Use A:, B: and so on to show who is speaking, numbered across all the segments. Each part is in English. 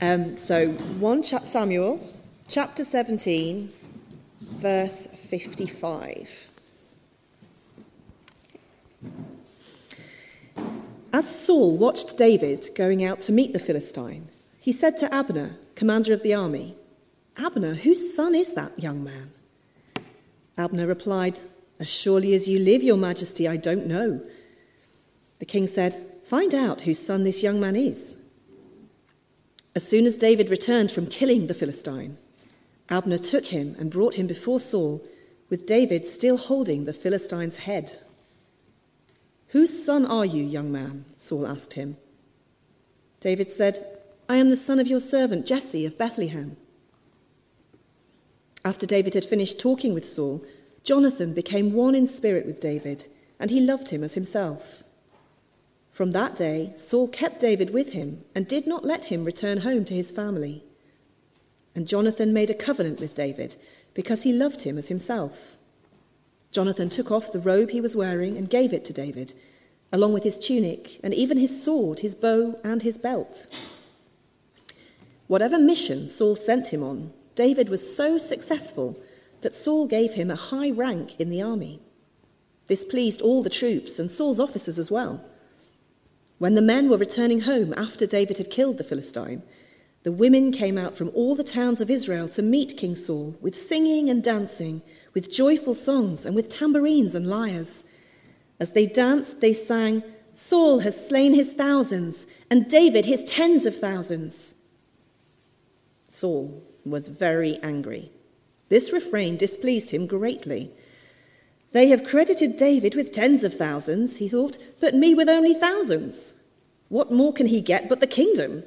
A: Um, so, 1 Samuel, chapter 17, verse 55. As Saul watched David going out to meet the Philistine, he said to Abner, commander of the army, Abner, whose son is that young man? Abner replied, As surely as you live, your majesty, I don't know. The king said, Find out whose son this young man is. As soon as David returned from killing the Philistine, Abner took him and brought him before Saul, with David still holding the Philistine's head. Whose son are you, young man? Saul asked him. David said, I am the son of your servant Jesse of Bethlehem. After David had finished talking with Saul, Jonathan became one in spirit with David, and he loved him as himself. From that day, Saul kept David with him and did not let him return home to his family. And Jonathan made a covenant with David because he loved him as himself. Jonathan took off the robe he was wearing and gave it to David, along with his tunic and even his sword, his bow, and his belt. Whatever mission Saul sent him on, David was so successful that Saul gave him a high rank in the army. This pleased all the troops and Saul's officers as well. When the men were returning home after David had killed the Philistine, the women came out from all the towns of Israel to meet King Saul with singing and dancing, with joyful songs, and with tambourines and lyres. As they danced, they sang, Saul has slain his thousands, and David his tens of thousands. Saul was very angry. This refrain displeased him greatly. They have credited David with tens of thousands, he thought, but me with only thousands. What more can he get but the kingdom?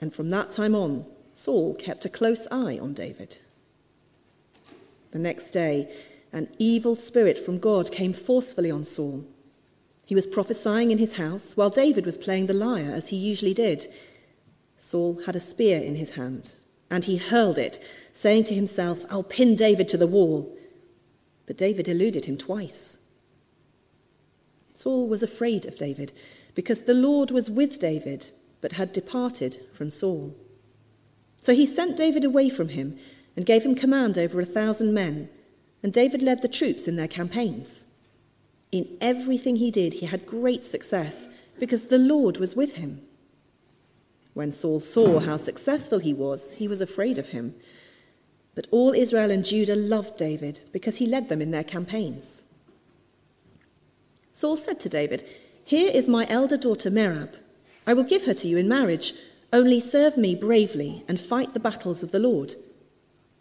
A: And from that time on, Saul kept a close eye on David. The next day, an evil spirit from God came forcefully on Saul. He was prophesying in his house while David was playing the lyre, as he usually did. Saul had a spear in his hand and he hurled it, saying to himself, I'll pin David to the wall. But David eluded him twice. Saul was afraid of David because the Lord was with David, but had departed from Saul. So he sent David away from him and gave him command over a thousand men, and David led the troops in their campaigns. In everything he did, he had great success because the Lord was with him. When Saul saw how successful he was, he was afraid of him. But all Israel and Judah loved David because he led them in their campaigns. Saul said to David, Here is my elder daughter Merab. I will give her to you in marriage. Only serve me bravely and fight the battles of the Lord.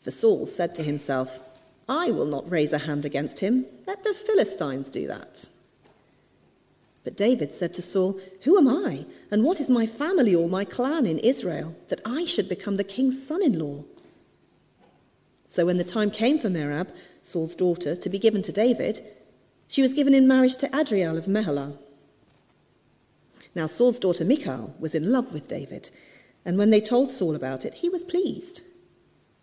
A: For Saul said to himself, I will not raise a hand against him. Let the Philistines do that. But David said to Saul, Who am I, and what is my family or my clan in Israel, that I should become the king's son in law? So when the time came for Merab, Saul's daughter, to be given to David, she was given in marriage to Adriel of Meholah. Now Saul's daughter Michal was in love with David, and when they told Saul about it, he was pleased.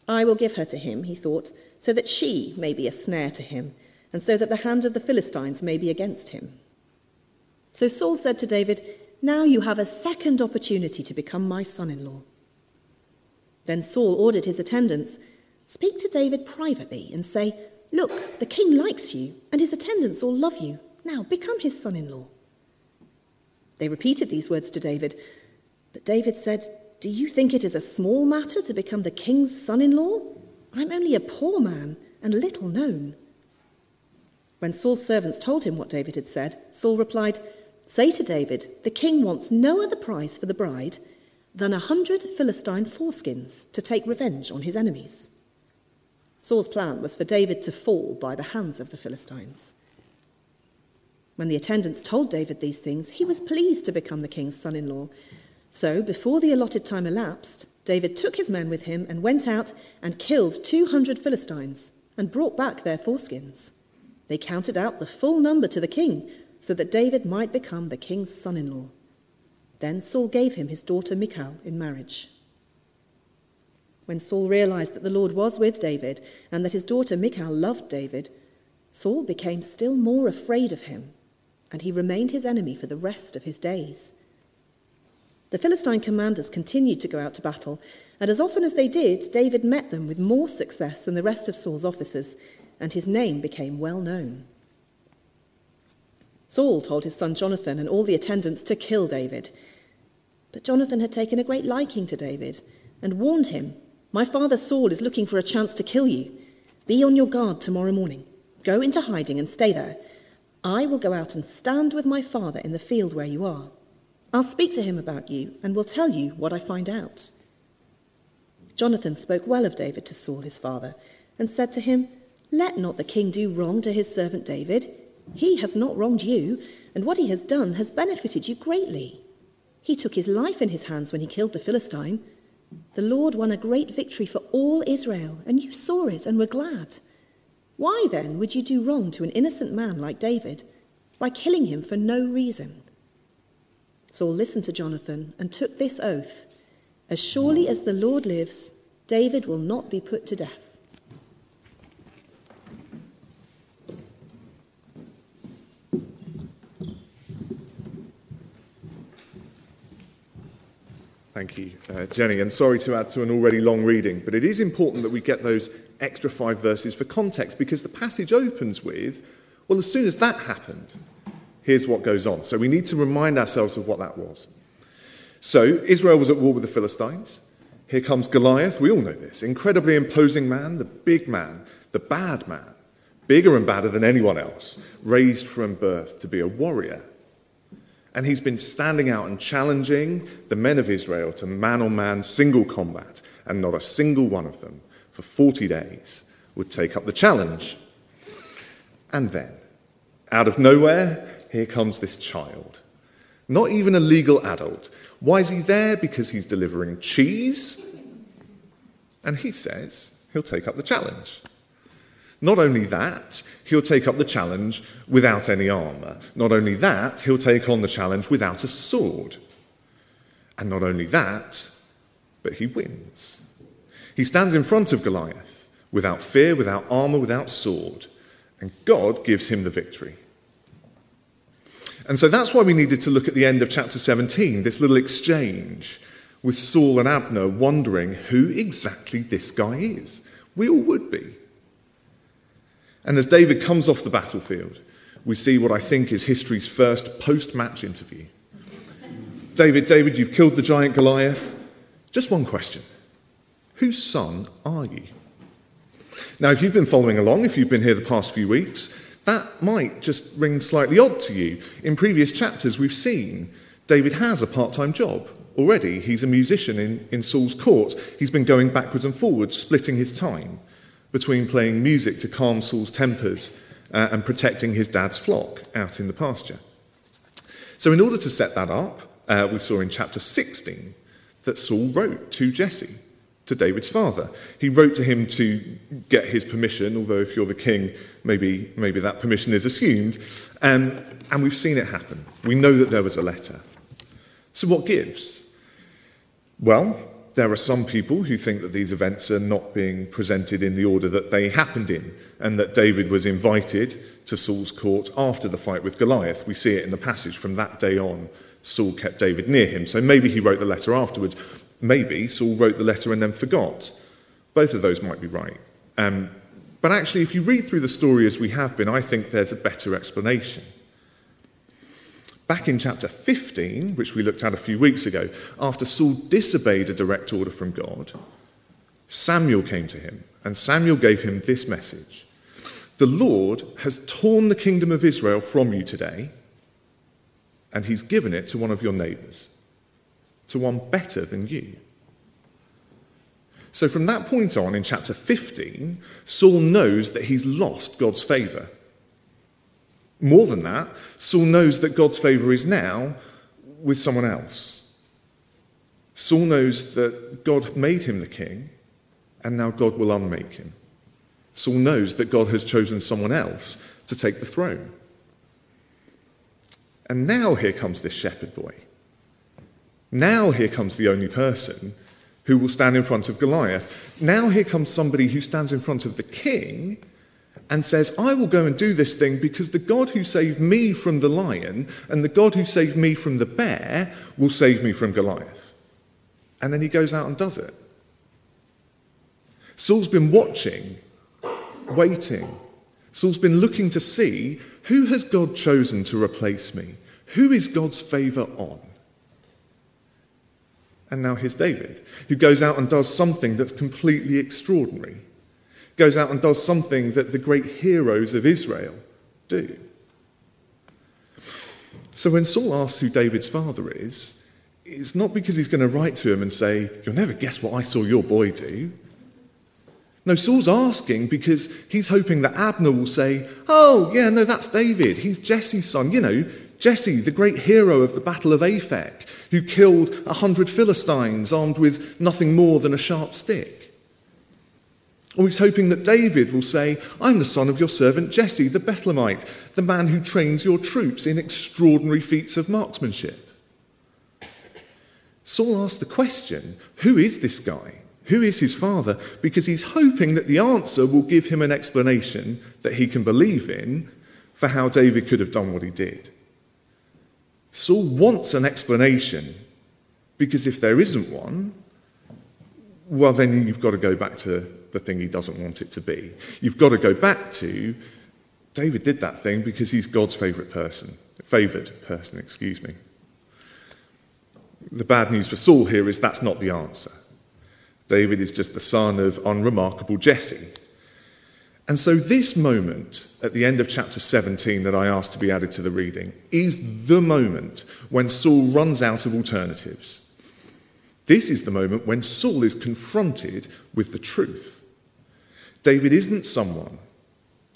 A: I will give her to him, he thought, so that she may be a snare to him, and so that the hand of the Philistines may be against him. So Saul said to David, Now you have a second opportunity to become my son in law. Then Saul ordered his attendants, Speak to David privately and say, Look, the king likes you, and his attendants all love you. Now become his son in law. They repeated these words to David, but David said, Do you think it is a small matter to become the king's son in law? I'm only a poor man and little known. When Saul's servants told him what David had said, Saul replied, Say to David, the king wants no other price for the bride than a hundred Philistine foreskins to take revenge on his enemies. Saul's plan was for David to fall by the hands of the Philistines. When the attendants told David these things, he was pleased to become the king's son in law. So, before the allotted time elapsed, David took his men with him and went out and killed 200 Philistines and brought back their foreskins. They counted out the full number to the king so that David might become the king's son in law. Then Saul gave him his daughter Michal in marriage. When Saul realized that the Lord was with David and that his daughter Michal loved David, Saul became still more afraid of him, and he remained his enemy for the rest of his days. The Philistine commanders continued to go out to battle, and as often as they did, David met them with more success than the rest of Saul's officers, and his name became well known. Saul told his son Jonathan and all the attendants to kill David. But Jonathan had taken a great liking to David and warned him, My father Saul is looking for a chance to kill you. Be on your guard tomorrow morning. Go into hiding and stay there. I will go out and stand with my father in the field where you are. I'll speak to him about you and will tell you what I find out. Jonathan spoke well of David to Saul his father and said to him, Let not the king do wrong to his servant David. He has not wronged you, and what he has done has benefited you greatly. He took his life in his hands when he killed the Philistine. The Lord won a great victory for all Israel, and you saw it and were glad. Why then would you do wrong to an innocent man like David by killing him for no reason? Saul listened to Jonathan and took this oath As surely as the Lord lives, David will not be put to death.
B: Thank you, uh, Jenny. And sorry to add to an already long reading, but it is important that we get those extra five verses for context because the passage opens with, well, as soon as that happened, here's what goes on. So we need to remind ourselves of what that was. So Israel was at war with the Philistines. Here comes Goliath. We all know this. Incredibly imposing man, the big man, the bad man, bigger and badder than anyone else, raised from birth to be a warrior and he's been standing out and challenging the men of Israel to man on man single combat, and not a single one of them for 40 days would take up the challenge. And then, out of nowhere, here comes this child. Not even a legal adult. Why is he there? Because he's delivering cheese? And he says he'll take up the challenge. Not only that, he'll take up the challenge without any armour. Not only that, he'll take on the challenge without a sword. And not only that, but he wins. He stands in front of Goliath without fear, without armour, without sword. And God gives him the victory. And so that's why we needed to look at the end of chapter 17, this little exchange with Saul and Abner, wondering who exactly this guy is. We all would be. And as David comes off the battlefield, we see what I think is history's first post match interview. David, David, you've killed the giant Goliath. Just one question Whose son are you? Now, if you've been following along, if you've been here the past few weeks, that might just ring slightly odd to you. In previous chapters, we've seen David has a part time job already. He's a musician in, in Saul's court. He's been going backwards and forwards, splitting his time between playing music to calm Saul's tempers uh, and protecting his dad's flock out in the pasture. So, in order to set that up, uh, we saw in chapter 16 that Saul wrote to Jesse, to David's father. He wrote to him to get his permission, although if you're the king, maybe, maybe that permission is assumed. Um, and we've seen it happen. We know that there was a letter. So, what gives? Well, there are some people who think that these events are not being presented in the order that they happened in, and that David was invited to Saul's court after the fight with Goliath. We see it in the passage from that day on. Saul kept David near him. So maybe he wrote the letter afterwards. Maybe Saul wrote the letter and then forgot. Both of those might be right. Um, but actually, if you read through the story as we have been, I think there's a better explanation. Back in chapter 15, which we looked at a few weeks ago, after Saul disobeyed a direct order from God, Samuel came to him, and Samuel gave him this message The Lord has torn the kingdom of Israel from you today, and he's given it to one of your neighbors, to one better than you. So from that point on, in chapter 15, Saul knows that he's lost God's favor. More than that, Saul knows that God's favor is now with someone else. Saul knows that God made him the king, and now God will unmake him. Saul knows that God has chosen someone else to take the throne. And now here comes this shepherd boy. Now here comes the only person who will stand in front of Goliath. Now here comes somebody who stands in front of the king and says, I will go and do this thing because the God who saved me from the lion and the God who saved me from the bear will save me from Goliath. And then he goes out and does it. Saul's been watching, waiting. Saul's been looking to see who has God chosen to replace me? Who is God's favour on? And now here's David, who goes out and does something that's completely extraordinary. Goes out and does something that the great heroes of Israel do. So when Saul asks who David's father is, it's not because he's going to write to him and say, You'll never guess what I saw your boy do. No, Saul's asking because he's hoping that Abner will say, Oh, yeah, no, that's David. He's Jesse's son. You know, Jesse, the great hero of the Battle of Aphek, who killed a hundred Philistines armed with nothing more than a sharp stick. Or he's hoping that David will say, I'm the son of your servant Jesse, the Bethlehemite, the man who trains your troops in extraordinary feats of marksmanship. Saul asks the question, Who is this guy? Who is his father? Because he's hoping that the answer will give him an explanation that he can believe in for how David could have done what he did. Saul wants an explanation because if there isn't one, well, then you've got to go back to the thing he doesn't want it to be. You've got to go back to David did that thing because he's God's favorite person, favored person, excuse me. The bad news for Saul here is that's not the answer. David is just the son of unremarkable Jesse. And so, this moment at the end of chapter 17 that I asked to be added to the reading is the moment when Saul runs out of alternatives. This is the moment when Saul is confronted with the truth. David isn't someone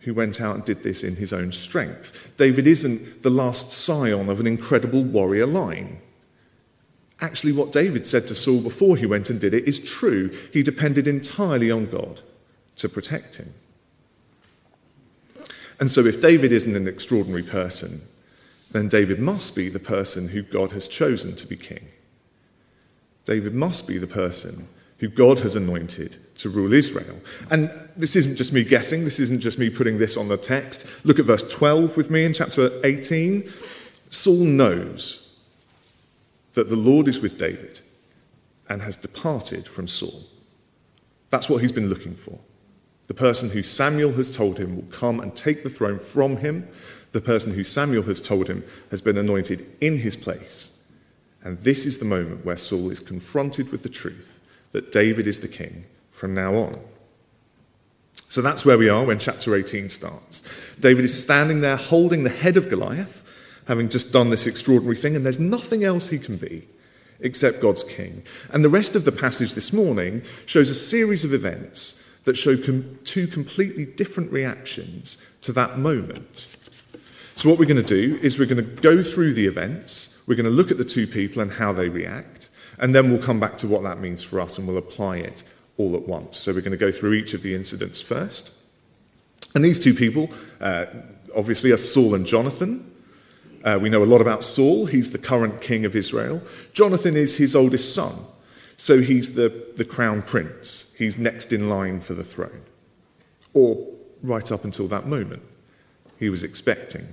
B: who went out and did this in his own strength. David isn't the last scion of an incredible warrior line. Actually, what David said to Saul before he went and did it is true. He depended entirely on God to protect him. And so, if David isn't an extraordinary person, then David must be the person who God has chosen to be king. David must be the person who God has anointed to rule Israel. And this isn't just me guessing, this isn't just me putting this on the text. Look at verse 12 with me in chapter 18. Saul knows that the Lord is with David and has departed from Saul. That's what he's been looking for. The person who Samuel has told him will come and take the throne from him. The person who Samuel has told him has been anointed in his place. And this is the moment where Saul is confronted with the truth that David is the king from now on. So that's where we are when chapter 18 starts. David is standing there holding the head of Goliath, having just done this extraordinary thing, and there's nothing else he can be except God's king. And the rest of the passage this morning shows a series of events that show com- two completely different reactions to that moment. So, what we're going to do is we're going to go through the events, we're going to look at the two people and how they react, and then we'll come back to what that means for us and we'll apply it all at once. So, we're going to go through each of the incidents first. And these two people, uh, obviously, are Saul and Jonathan. Uh, we know a lot about Saul. He's the current king of Israel. Jonathan is his oldest son. So he's the, the crown prince. He's next in line for the throne. Or right up until that moment, he was expecting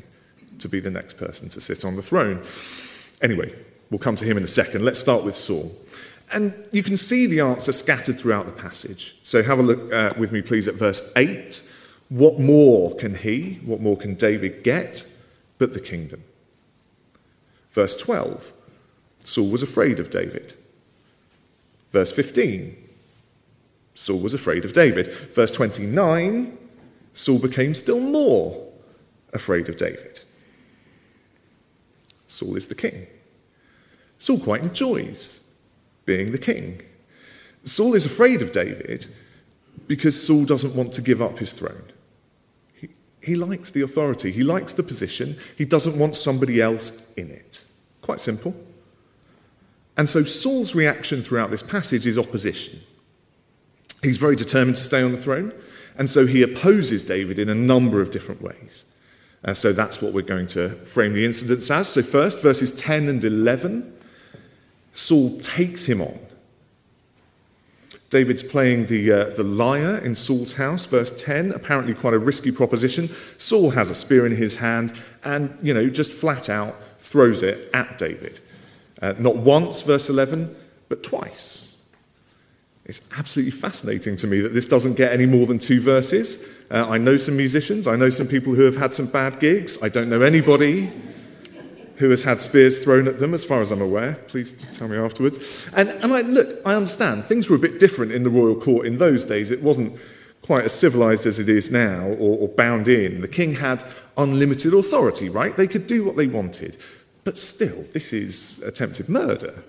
B: to be the next person to sit on the throne. Anyway, we'll come to him in a second. Let's start with Saul. And you can see the answer scattered throughout the passage. So have a look uh, with me, please, at verse 8. What more can he, what more can David get but the kingdom? Verse 12 Saul was afraid of David. Verse 15, Saul was afraid of David. Verse 29, Saul became still more afraid of David. Saul is the king. Saul quite enjoys being the king. Saul is afraid of David because Saul doesn't want to give up his throne. He, he likes the authority, he likes the position, he doesn't want somebody else in it. Quite simple. And so Saul's reaction throughout this passage is opposition. He's very determined to stay on the throne, and so he opposes David in a number of different ways. And so that's what we're going to frame the incidents as. So, first, verses 10 and 11, Saul takes him on. David's playing the, uh, the lyre in Saul's house, verse 10, apparently quite a risky proposition. Saul has a spear in his hand and, you know, just flat out throws it at David. Uh, not once, verse 11, but twice. It's absolutely fascinating to me that this doesn't get any more than two verses. Uh, I know some musicians, I know some people who have had some bad gigs. I don't know anybody who has had spears thrown at them, as far as I'm aware. Please tell me afterwards. And, and I, look, I understand things were a bit different in the royal court in those days. It wasn't quite as civilized as it is now or, or bound in. The king had unlimited authority, right? They could do what they wanted. But still, this is attempted murder.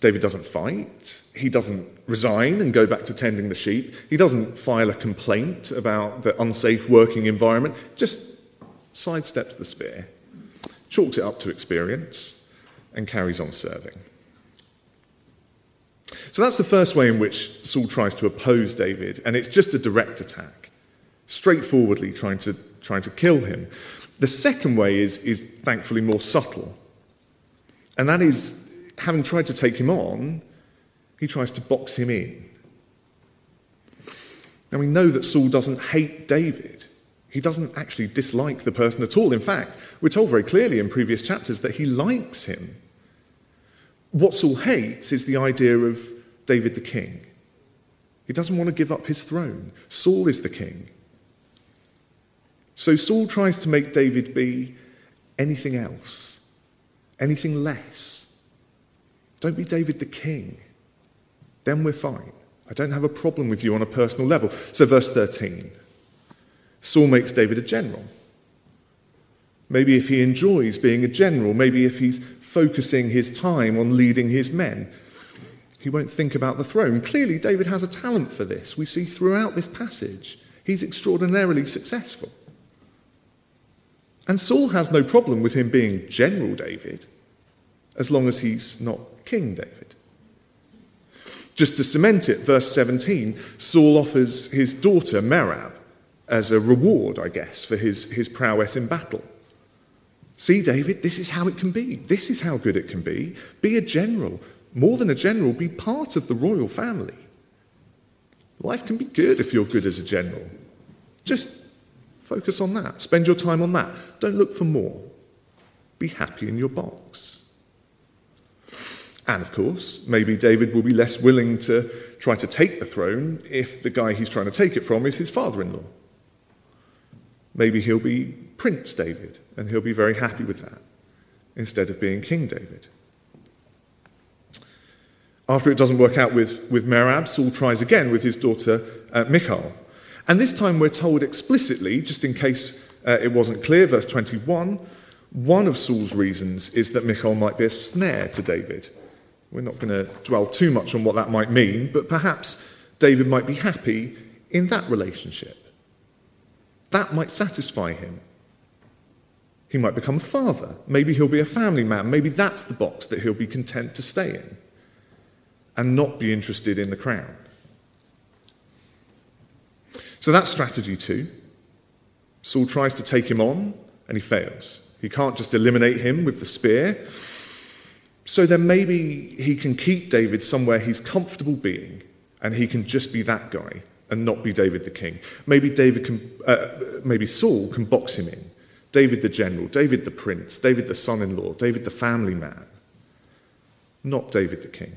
B: David doesn't fight. He doesn't resign and go back to tending the sheep. He doesn't file a complaint about the unsafe working environment. Just sidesteps the spear chalks it up to experience, and carries on serving. So that's the first way in which Saul tries to oppose David, and it's just a direct attack, straightforwardly trying to, trying to kill him. The second way is, is thankfully more subtle, and that is having tried to take him on, he tries to box him in. Now we know that Saul doesn't hate David. He doesn't actually dislike the person at all. In fact, we're told very clearly in previous chapters that he likes him. What Saul hates is the idea of David the king. He doesn't want to give up his throne. Saul is the king. So Saul tries to make David be anything else, anything less. Don't be David the king. Then we're fine. I don't have a problem with you on a personal level. So, verse 13. Saul makes David a general. Maybe if he enjoys being a general, maybe if he's focusing his time on leading his men, he won't think about the throne. Clearly, David has a talent for this. We see throughout this passage, he's extraordinarily successful. And Saul has no problem with him being General David, as long as he's not King David. Just to cement it, verse 17, Saul offers his daughter Merab as a reward, I guess, for his, his prowess in battle. See, David, this is how it can be. This is how good it can be. Be a general. More than a general, be part of the royal family. Life can be good if you're good as a general. Just focus on that. Spend your time on that. Don't look for more. Be happy in your box. And of course, maybe David will be less willing to try to take the throne if the guy he's trying to take it from is his father in law. Maybe he'll be Prince David, and he'll be very happy with that, instead of being King David. After it doesn't work out with, with Merab, Saul tries again with his daughter uh, Michal. And this time we're told explicitly, just in case uh, it wasn't clear, verse 21, one of Saul's reasons is that Michal might be a snare to David. We're not going to dwell too much on what that might mean, but perhaps David might be happy in that relationship. That might satisfy him. He might become a father. Maybe he'll be a family man. Maybe that's the box that he'll be content to stay in and not be interested in the crown. So that's strategy two. Saul tries to take him on and he fails. He can't just eliminate him with the spear. So then maybe he can keep David somewhere he's comfortable being and he can just be that guy and not be David the king. Maybe David can, uh, maybe Saul can box him in. David the general, David the prince, David the son-in-law, David the family man, not David the king.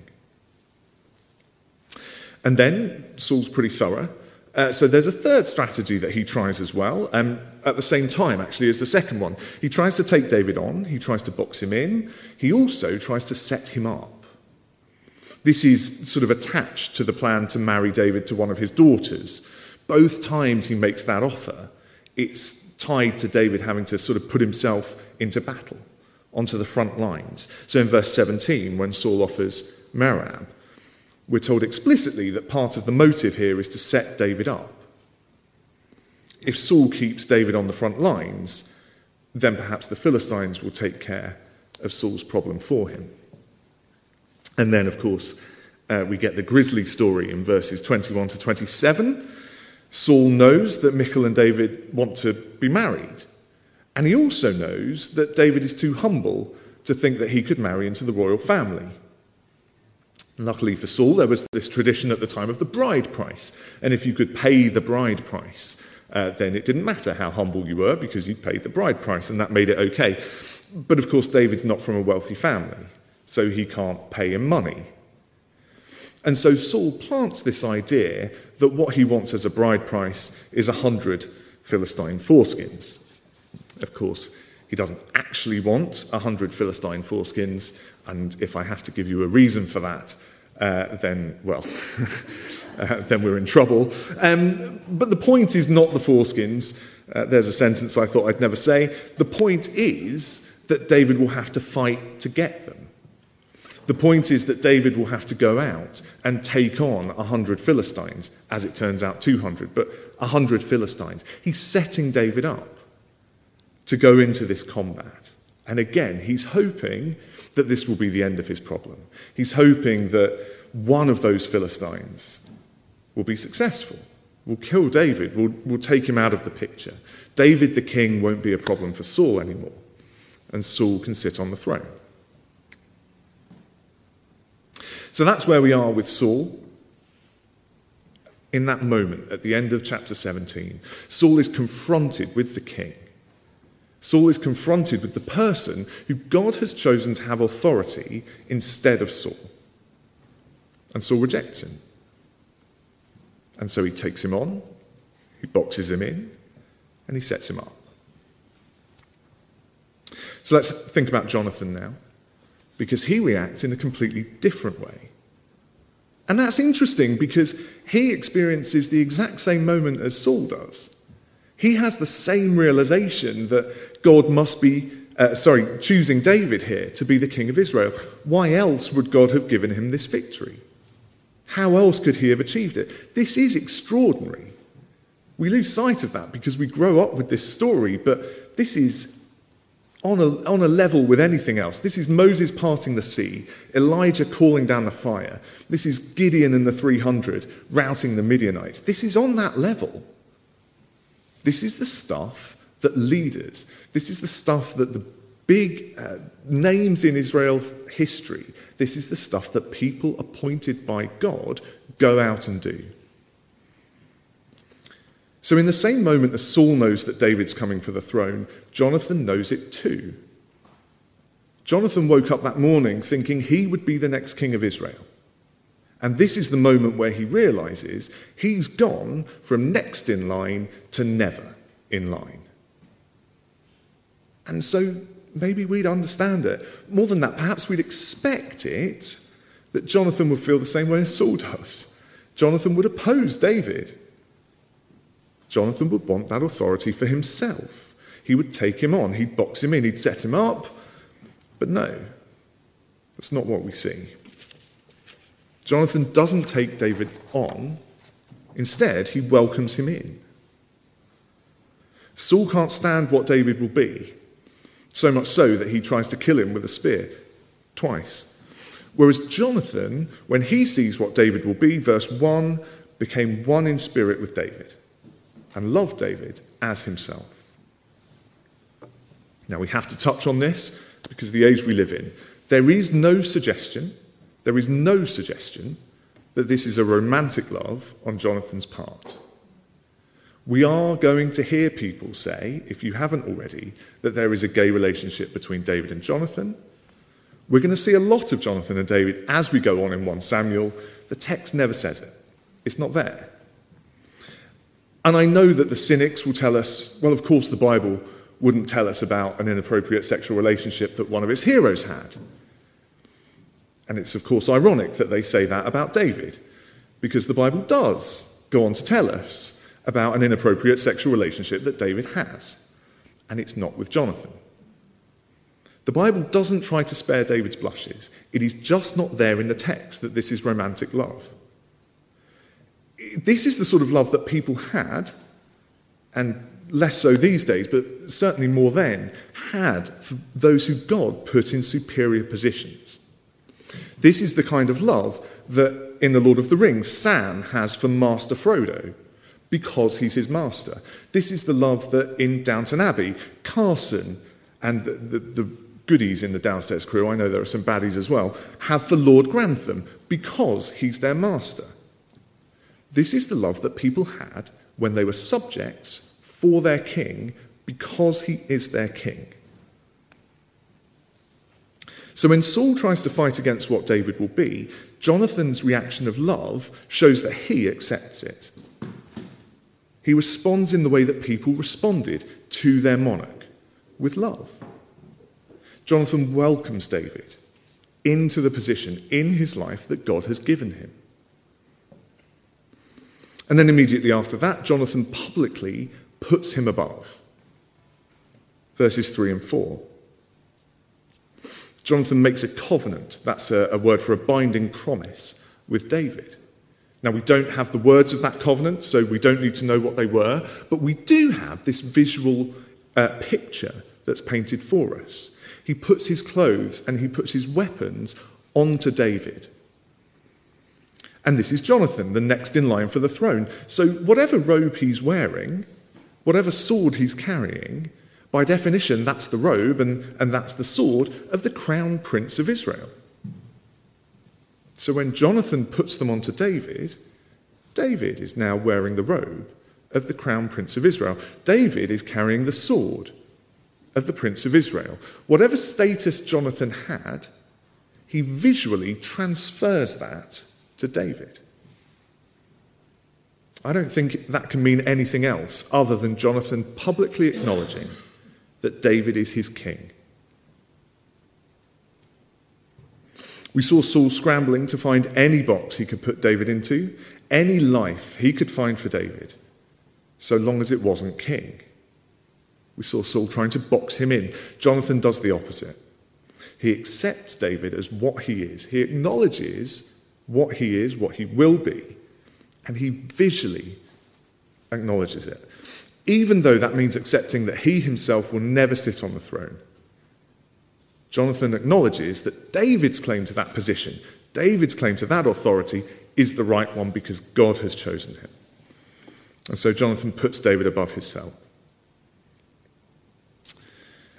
B: And then Saul's pretty thorough. Uh, so there's a third strategy that he tries as well, um, at the same time, actually, as the second one. He tries to take David on, he tries to box him in, he also tries to set him up. This is sort of attached to the plan to marry David to one of his daughters. Both times he makes that offer, it's tied to David having to sort of put himself into battle, onto the front lines. So in verse 17, when Saul offers Merab, we're told explicitly that part of the motive here is to set David up. If Saul keeps David on the front lines, then perhaps the Philistines will take care of Saul's problem for him. And then, of course, uh, we get the grisly story in verses 21 to 27. Saul knows that Michal and David want to be married. And he also knows that David is too humble to think that he could marry into the royal family. Luckily for Saul, there was this tradition at the time of the bride price. And if you could pay the bride price, uh, then it didn't matter how humble you were because you'd paid the bride price, and that made it okay. But of course, David's not from a wealthy family, so he can't pay him money. And so Saul plants this idea that what he wants as a bride price is a hundred Philistine foreskins. Of course, he doesn't actually want a hundred Philistine foreskins, and if I have to give you a reason for that, uh, then, well, uh, then we're in trouble. Um, but the point is not the foreskins. Uh, there's a sentence I thought I'd never say. The point is that David will have to fight to get them. The point is that David will have to go out and take on 100 Philistines, as it turns out 200, but 100 Philistines. He's setting David up to go into this combat. And again, he's hoping that this will be the end of his problem. He's hoping that one of those Philistines will be successful, will kill David, will, will take him out of the picture. David the king won't be a problem for Saul anymore, and Saul can sit on the throne. So that's where we are with Saul. In that moment, at the end of chapter 17, Saul is confronted with the king. Saul is confronted with the person who God has chosen to have authority instead of Saul. And Saul rejects him. And so he takes him on, he boxes him in, and he sets him up. So let's think about Jonathan now because he reacts in a completely different way. And that's interesting because he experiences the exact same moment as Saul does. He has the same realization that God must be, uh, sorry, choosing David here to be the king of Israel. Why else would God have given him this victory? How else could he have achieved it? This is extraordinary. We lose sight of that because we grow up with this story, but this is on a, on a level with anything else. This is Moses parting the sea, Elijah calling down the fire. This is Gideon and the 300 routing the Midianites. This is on that level. This is the stuff that leaders, this is the stuff that the big uh, names in Israel history, this is the stuff that people appointed by God go out and do. So, in the same moment as Saul knows that David's coming for the throne, Jonathan knows it too. Jonathan woke up that morning thinking he would be the next king of Israel. And this is the moment where he realizes he's gone from next in line to never in line. And so maybe we'd understand it. More than that, perhaps we'd expect it that Jonathan would feel the same way as Saul does. Jonathan would oppose David. Jonathan would want that authority for himself. He would take him on, he'd box him in, he'd set him up. But no, that's not what we see. Jonathan doesn't take David on, instead, he welcomes him in. Saul can't stand what David will be, so much so that he tries to kill him with a spear twice. Whereas Jonathan, when he sees what David will be, verse 1, became one in spirit with David and loved David as himself. Now, we have to touch on this because of the age we live in. There is no suggestion, there is no suggestion that this is a romantic love on Jonathan's part. We are going to hear people say, if you haven't already, that there is a gay relationship between David and Jonathan. We're going to see a lot of Jonathan and David as we go on in 1 Samuel. The text never says it, it's not there. And I know that the cynics will tell us, well, of course, the Bible wouldn't tell us about an inappropriate sexual relationship that one of its heroes had. And it's, of course, ironic that they say that about David, because the Bible does go on to tell us about an inappropriate sexual relationship that David has. And it's not with Jonathan. The Bible doesn't try to spare David's blushes, it is just not there in the text that this is romantic love this is the sort of love that people had, and less so these days, but certainly more then, had for those who God put in superior positions. This is the kind of love that in The Lord of the Rings, Sam has for Master Frodo because he's his master. This is the love that in Downton Abbey, Carson and the, the, the goodies in the downstairs crew, I know there are some baddies as well, have for Lord Grantham because he's their master. This is the love that people had when they were subjects for their king because he is their king. So when Saul tries to fight against what David will be, Jonathan's reaction of love shows that he accepts it. He responds in the way that people responded to their monarch with love. Jonathan welcomes David into the position in his life that God has given him. And then immediately after that, Jonathan publicly puts him above. Verses 3 and 4. Jonathan makes a covenant, that's a, a, word for a binding promise, with David. Now, we don't have the words of that covenant, so we don't need to know what they were, but we do have this visual uh, picture that's painted for us. He puts his clothes and he puts his weapons onto David. And this is Jonathan, the next in line for the throne. So, whatever robe he's wearing, whatever sword he's carrying, by definition, that's the robe and, and that's the sword of the crown prince of Israel. So, when Jonathan puts them onto David, David is now wearing the robe of the crown prince of Israel. David is carrying the sword of the prince of Israel. Whatever status Jonathan had, he visually transfers that to David. I don't think that can mean anything else other than Jonathan publicly acknowledging that David is his king. We saw Saul scrambling to find any box he could put David into, any life he could find for David, so long as it wasn't king. We saw Saul trying to box him in. Jonathan does the opposite. He accepts David as what he is, he acknowledges what he is, what he will be, and he visually acknowledges it, even though that means accepting that he himself will never sit on the throne. Jonathan acknowledges that David's claim to that position, David's claim to that authority, is the right one because God has chosen him. And so Jonathan puts David above himself.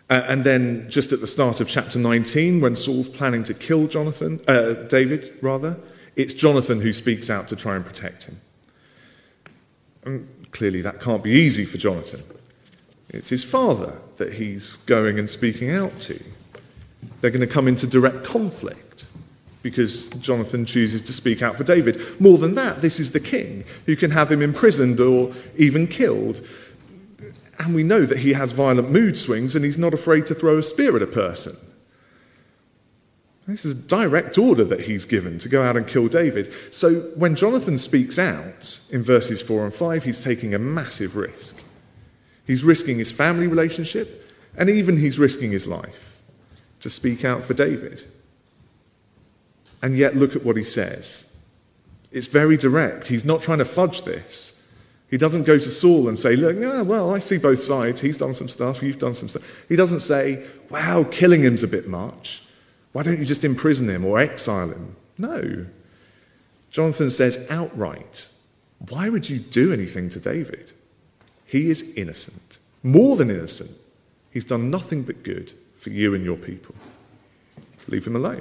B: Uh, and then, just at the start of chapter 19, when Saul's planning to kill Jonathan, uh, David, rather, it's Jonathan who speaks out to try and protect him. And clearly, that can't be easy for Jonathan. It's his father that he's going and speaking out to. They're going to come into direct conflict because Jonathan chooses to speak out for David. More than that, this is the king who can have him imprisoned or even killed. And we know that he has violent mood swings and he's not afraid to throw a spear at a person. This is a direct order that he's given to go out and kill David. So when Jonathan speaks out in verses 4 and 5, he's taking a massive risk. He's risking his family relationship, and even he's risking his life to speak out for David. And yet, look at what he says. It's very direct. He's not trying to fudge this. He doesn't go to Saul and say, Look, yeah, well, I see both sides. He's done some stuff, you've done some stuff. He doesn't say, Wow, killing him's a bit much. Why don't you just imprison him or exile him? No. Jonathan says outright, Why would you do anything to David? He is innocent, more than innocent. He's done nothing but good for you and your people. Leave him alone.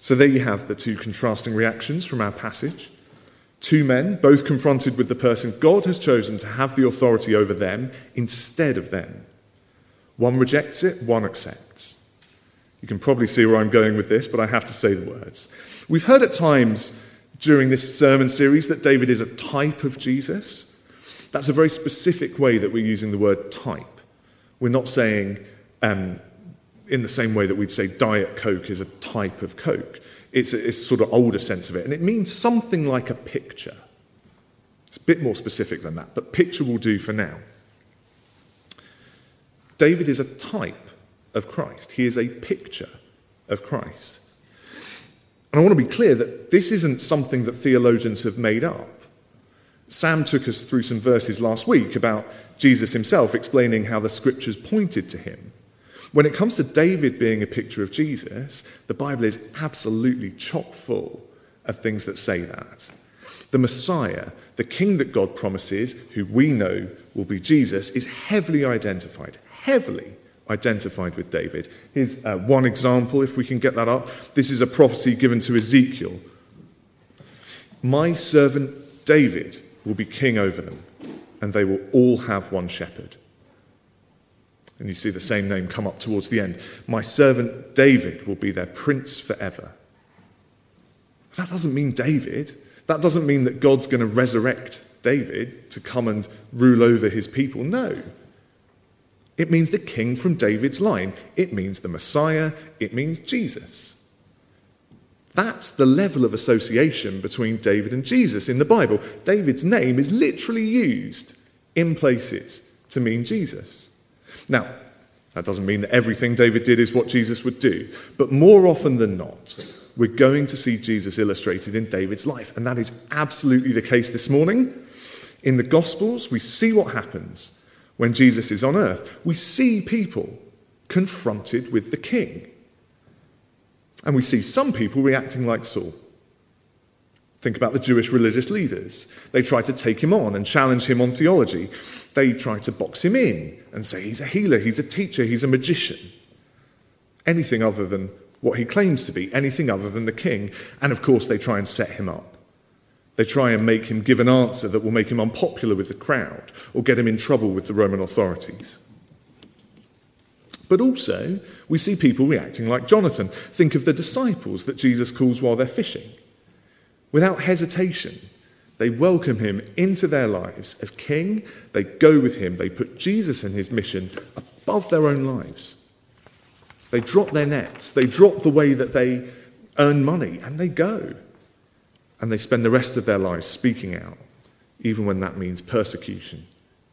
B: So there you have the two contrasting reactions from our passage. Two men, both confronted with the person God has chosen to have the authority over them instead of them. One rejects it, one accepts. You can probably see where I'm going with this, but I have to say the words. We've heard at times during this sermon series that David is a type of Jesus. That's a very specific way that we're using the word type. We're not saying um, in the same way that we'd say Diet Coke is a type of Coke. It's a, it's a sort of older sense of it, and it means something like a picture. It's a bit more specific than that, but picture will do for now. David is a type of Christ, he is a picture of Christ. And I want to be clear that this isn't something that theologians have made up. Sam took us through some verses last week about Jesus himself explaining how the scriptures pointed to him. When it comes to David being a picture of Jesus, the Bible is absolutely chock full of things that say that. The Messiah, the king that God promises, who we know will be Jesus, is heavily identified, heavily identified with David. Here's uh, one example, if we can get that up. This is a prophecy given to Ezekiel. My servant David will be king over them, and they will all have one shepherd. And you see the same name come up towards the end. My servant David will be their prince forever. That doesn't mean David. That doesn't mean that God's going to resurrect David to come and rule over his people. No. It means the king from David's line. It means the Messiah. It means Jesus. That's the level of association between David and Jesus in the Bible. David's name is literally used in places to mean Jesus. Now, that doesn't mean that everything David did is what Jesus would do, but more often than not, we're going to see Jesus illustrated in David's life, and that is absolutely the case this morning. In the Gospels, we see what happens when Jesus is on earth. We see people confronted with the king. And we see some people reacting like Saul. Think about the Jewish religious leaders. They try to take him on and challenge him on theology. They try to box him in and say he's a healer, he's a teacher, he's a magician. Anything other than what he claims to be, anything other than the king. And of course, they try and set him up. They try and make him give an answer that will make him unpopular with the crowd or get him in trouble with the Roman authorities. But also, we see people reacting like Jonathan. Think of the disciples that Jesus calls while they're fishing. Without hesitation, they welcome him into their lives as king. They go with him. They put Jesus and his mission above their own lives. They drop their nets. They drop the way that they earn money and they go. And they spend the rest of their lives speaking out, even when that means persecution,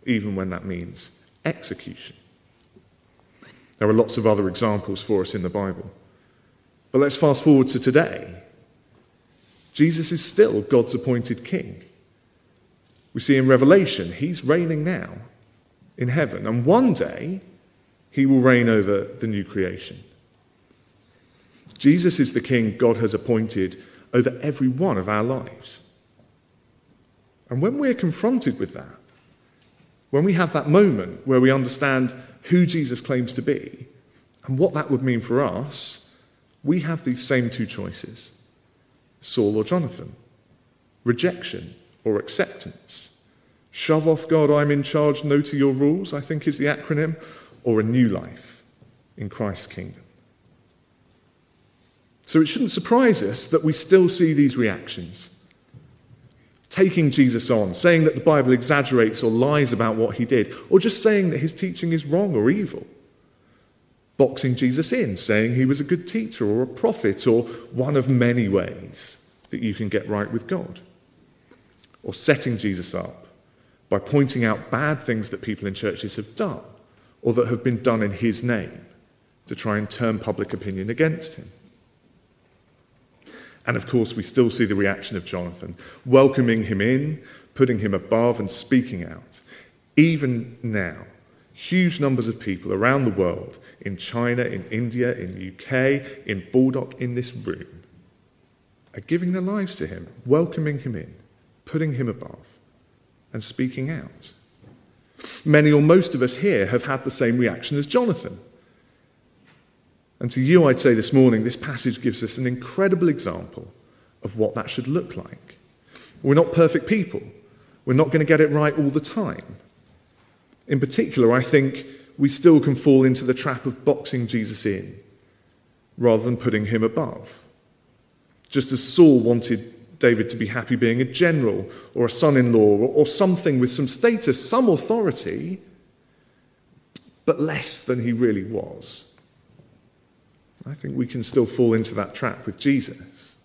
B: even when that means execution. There are lots of other examples for us in the Bible. But let's fast forward to today. Jesus is still God's appointed king. We see in Revelation, he's reigning now in heaven. And one day, he will reign over the new creation. Jesus is the king God has appointed over every one of our lives. And when we're confronted with that, when we have that moment where we understand who Jesus claims to be and what that would mean for us, we have these same two choices Saul or Jonathan, rejection or acceptance. Shove off God, I'm in charge, no to your rules, I think is the acronym, or a new life in Christ's kingdom. So it shouldn't surprise us that we still see these reactions. Taking Jesus on, saying that the Bible exaggerates or lies about what he did, or just saying that his teaching is wrong or evil. Boxing Jesus in, saying he was a good teacher or a prophet or one of many ways that you can get right with God. Or setting Jesus up by pointing out bad things that people in churches have done or that have been done in his name to try and turn public opinion against him. And of course, we still see the reaction of Jonathan, welcoming him in, putting him above, and speaking out. Even now, huge numbers of people around the world, in China, in India, in the UK, in Baldock, in this room, are giving their lives to him, welcoming him in, putting him above, and speaking out. Many or most of us here have had the same reaction as Jonathan. And to you, I'd say this morning, this passage gives us an incredible example of what that should look like. We're not perfect people. We're not going to get it right all the time. In particular, I think we still can fall into the trap of boxing Jesus in rather than putting him above. Just as Saul wanted David to be happy being a general or a son in law or, or, something with some status, some authority, but less than he really was. I think we can still fall into that trap with Jesus.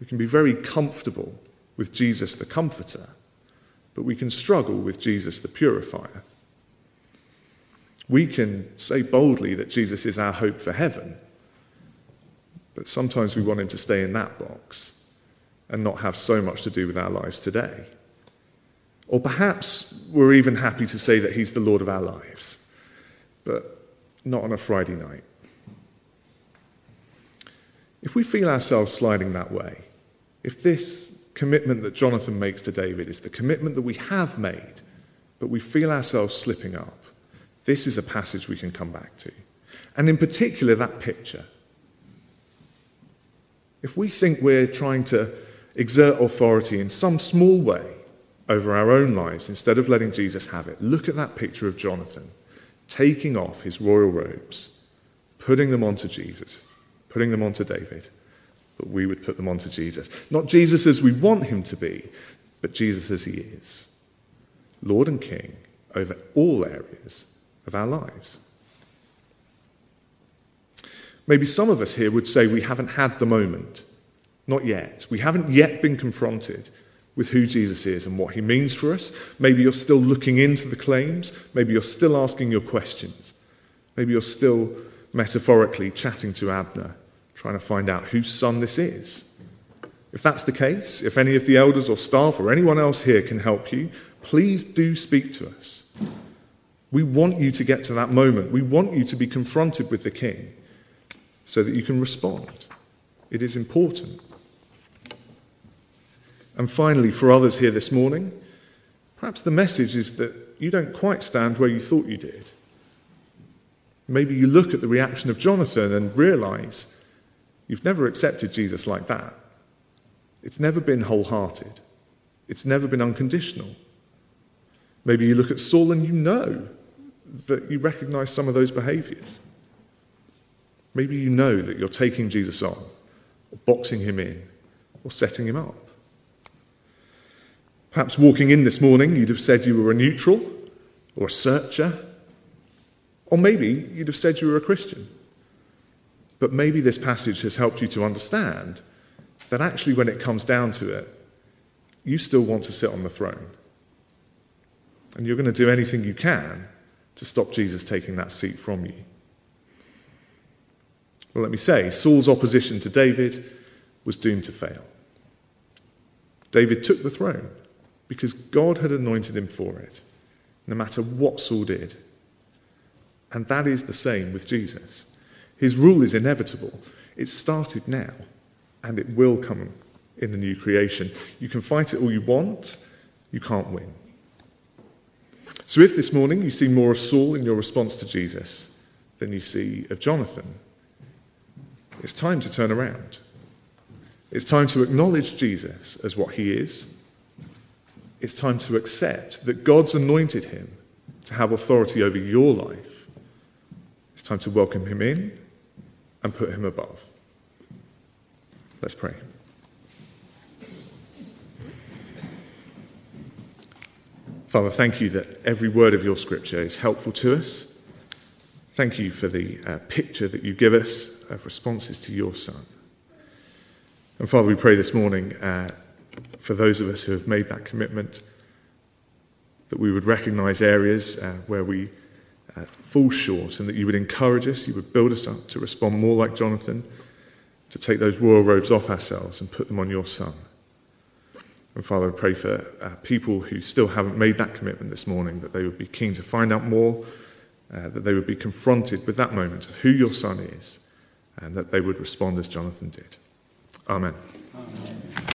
B: We can be very comfortable with Jesus the Comforter, but we can struggle with Jesus the Purifier. We can say boldly that Jesus is our hope for heaven, but sometimes we want him to stay in that box and not have so much to do with our lives today. Or perhaps we're even happy to say that He's the Lord of our lives, but not on a Friday night. If we feel ourselves sliding that way, if this commitment that Jonathan makes to David is the commitment that we have made, but we feel ourselves slipping up, this is a passage we can come back to. And in particular, that picture. If we think we're trying to exert authority in some small way over our own lives instead of letting Jesus have it, look at that picture of Jonathan taking off his royal robes, putting them onto Jesus, putting them onto David, but we would put them onto Jesus. Not Jesus as we want him to be, but Jesus as he is Lord and King over all areas of our lives. Maybe some of us here would say we haven't had the moment. Not yet. We haven't yet been confronted with who Jesus is and what he means for us. Maybe you're still looking into the claims. Maybe you're still asking your questions. Maybe you're still metaphorically chatting to Abner, trying to find out whose son this is. If that's the case, if any of the elders or staff or anyone else here can help you, please do speak to us. We want you to get to that moment. We want you to be confronted with the king so that you can respond. It is important. And finally, for others here this morning, perhaps the message is that you don't quite stand where you thought you did. Maybe you look at the reaction of Jonathan and realize you've never accepted Jesus like that. It's never been wholehearted, it's never been unconditional. Maybe you look at Saul and you know that you recognize some of those behaviors. Maybe you know that you're taking Jesus on, or boxing him in, or setting him up. Perhaps walking in this morning, you'd have said you were a neutral or a searcher, or maybe you'd have said you were a Christian. But maybe this passage has helped you to understand that actually, when it comes down to it, you still want to sit on the throne. And you're going to do anything you can to stop Jesus taking that seat from you. Well, let me say, Saul's opposition to David was doomed to fail. David took the throne because God had anointed him for it, no matter what Saul did. And that is the same with Jesus. His rule is inevitable. It started now, and it will come in the new creation. You can fight it all you want, you can't win. So, if this morning you see more of Saul in your response to Jesus than you see of Jonathan, it's time to turn around. It's time to acknowledge Jesus as what he is. It's time to accept that God's anointed him to have authority over your life. Time to welcome him in and put him above. Let's pray. Father, thank you that every word of your scripture is helpful to us. Thank you for the uh, picture that you give us of responses to your Son. And Father, we pray this morning uh, for those of us who have made that commitment that we would recognize areas uh, where we uh, fall short and that you would encourage us, you would build us up to respond more like Jonathan, to take those royal robes off ourselves and put them on your Son. And Father, I pray for uh, people who still haven't made that commitment this morning, that they would be keen to find out more, uh, that they would be confronted with that moment of who your Son is, and that they would respond as Jonathan did. Amen. Amen.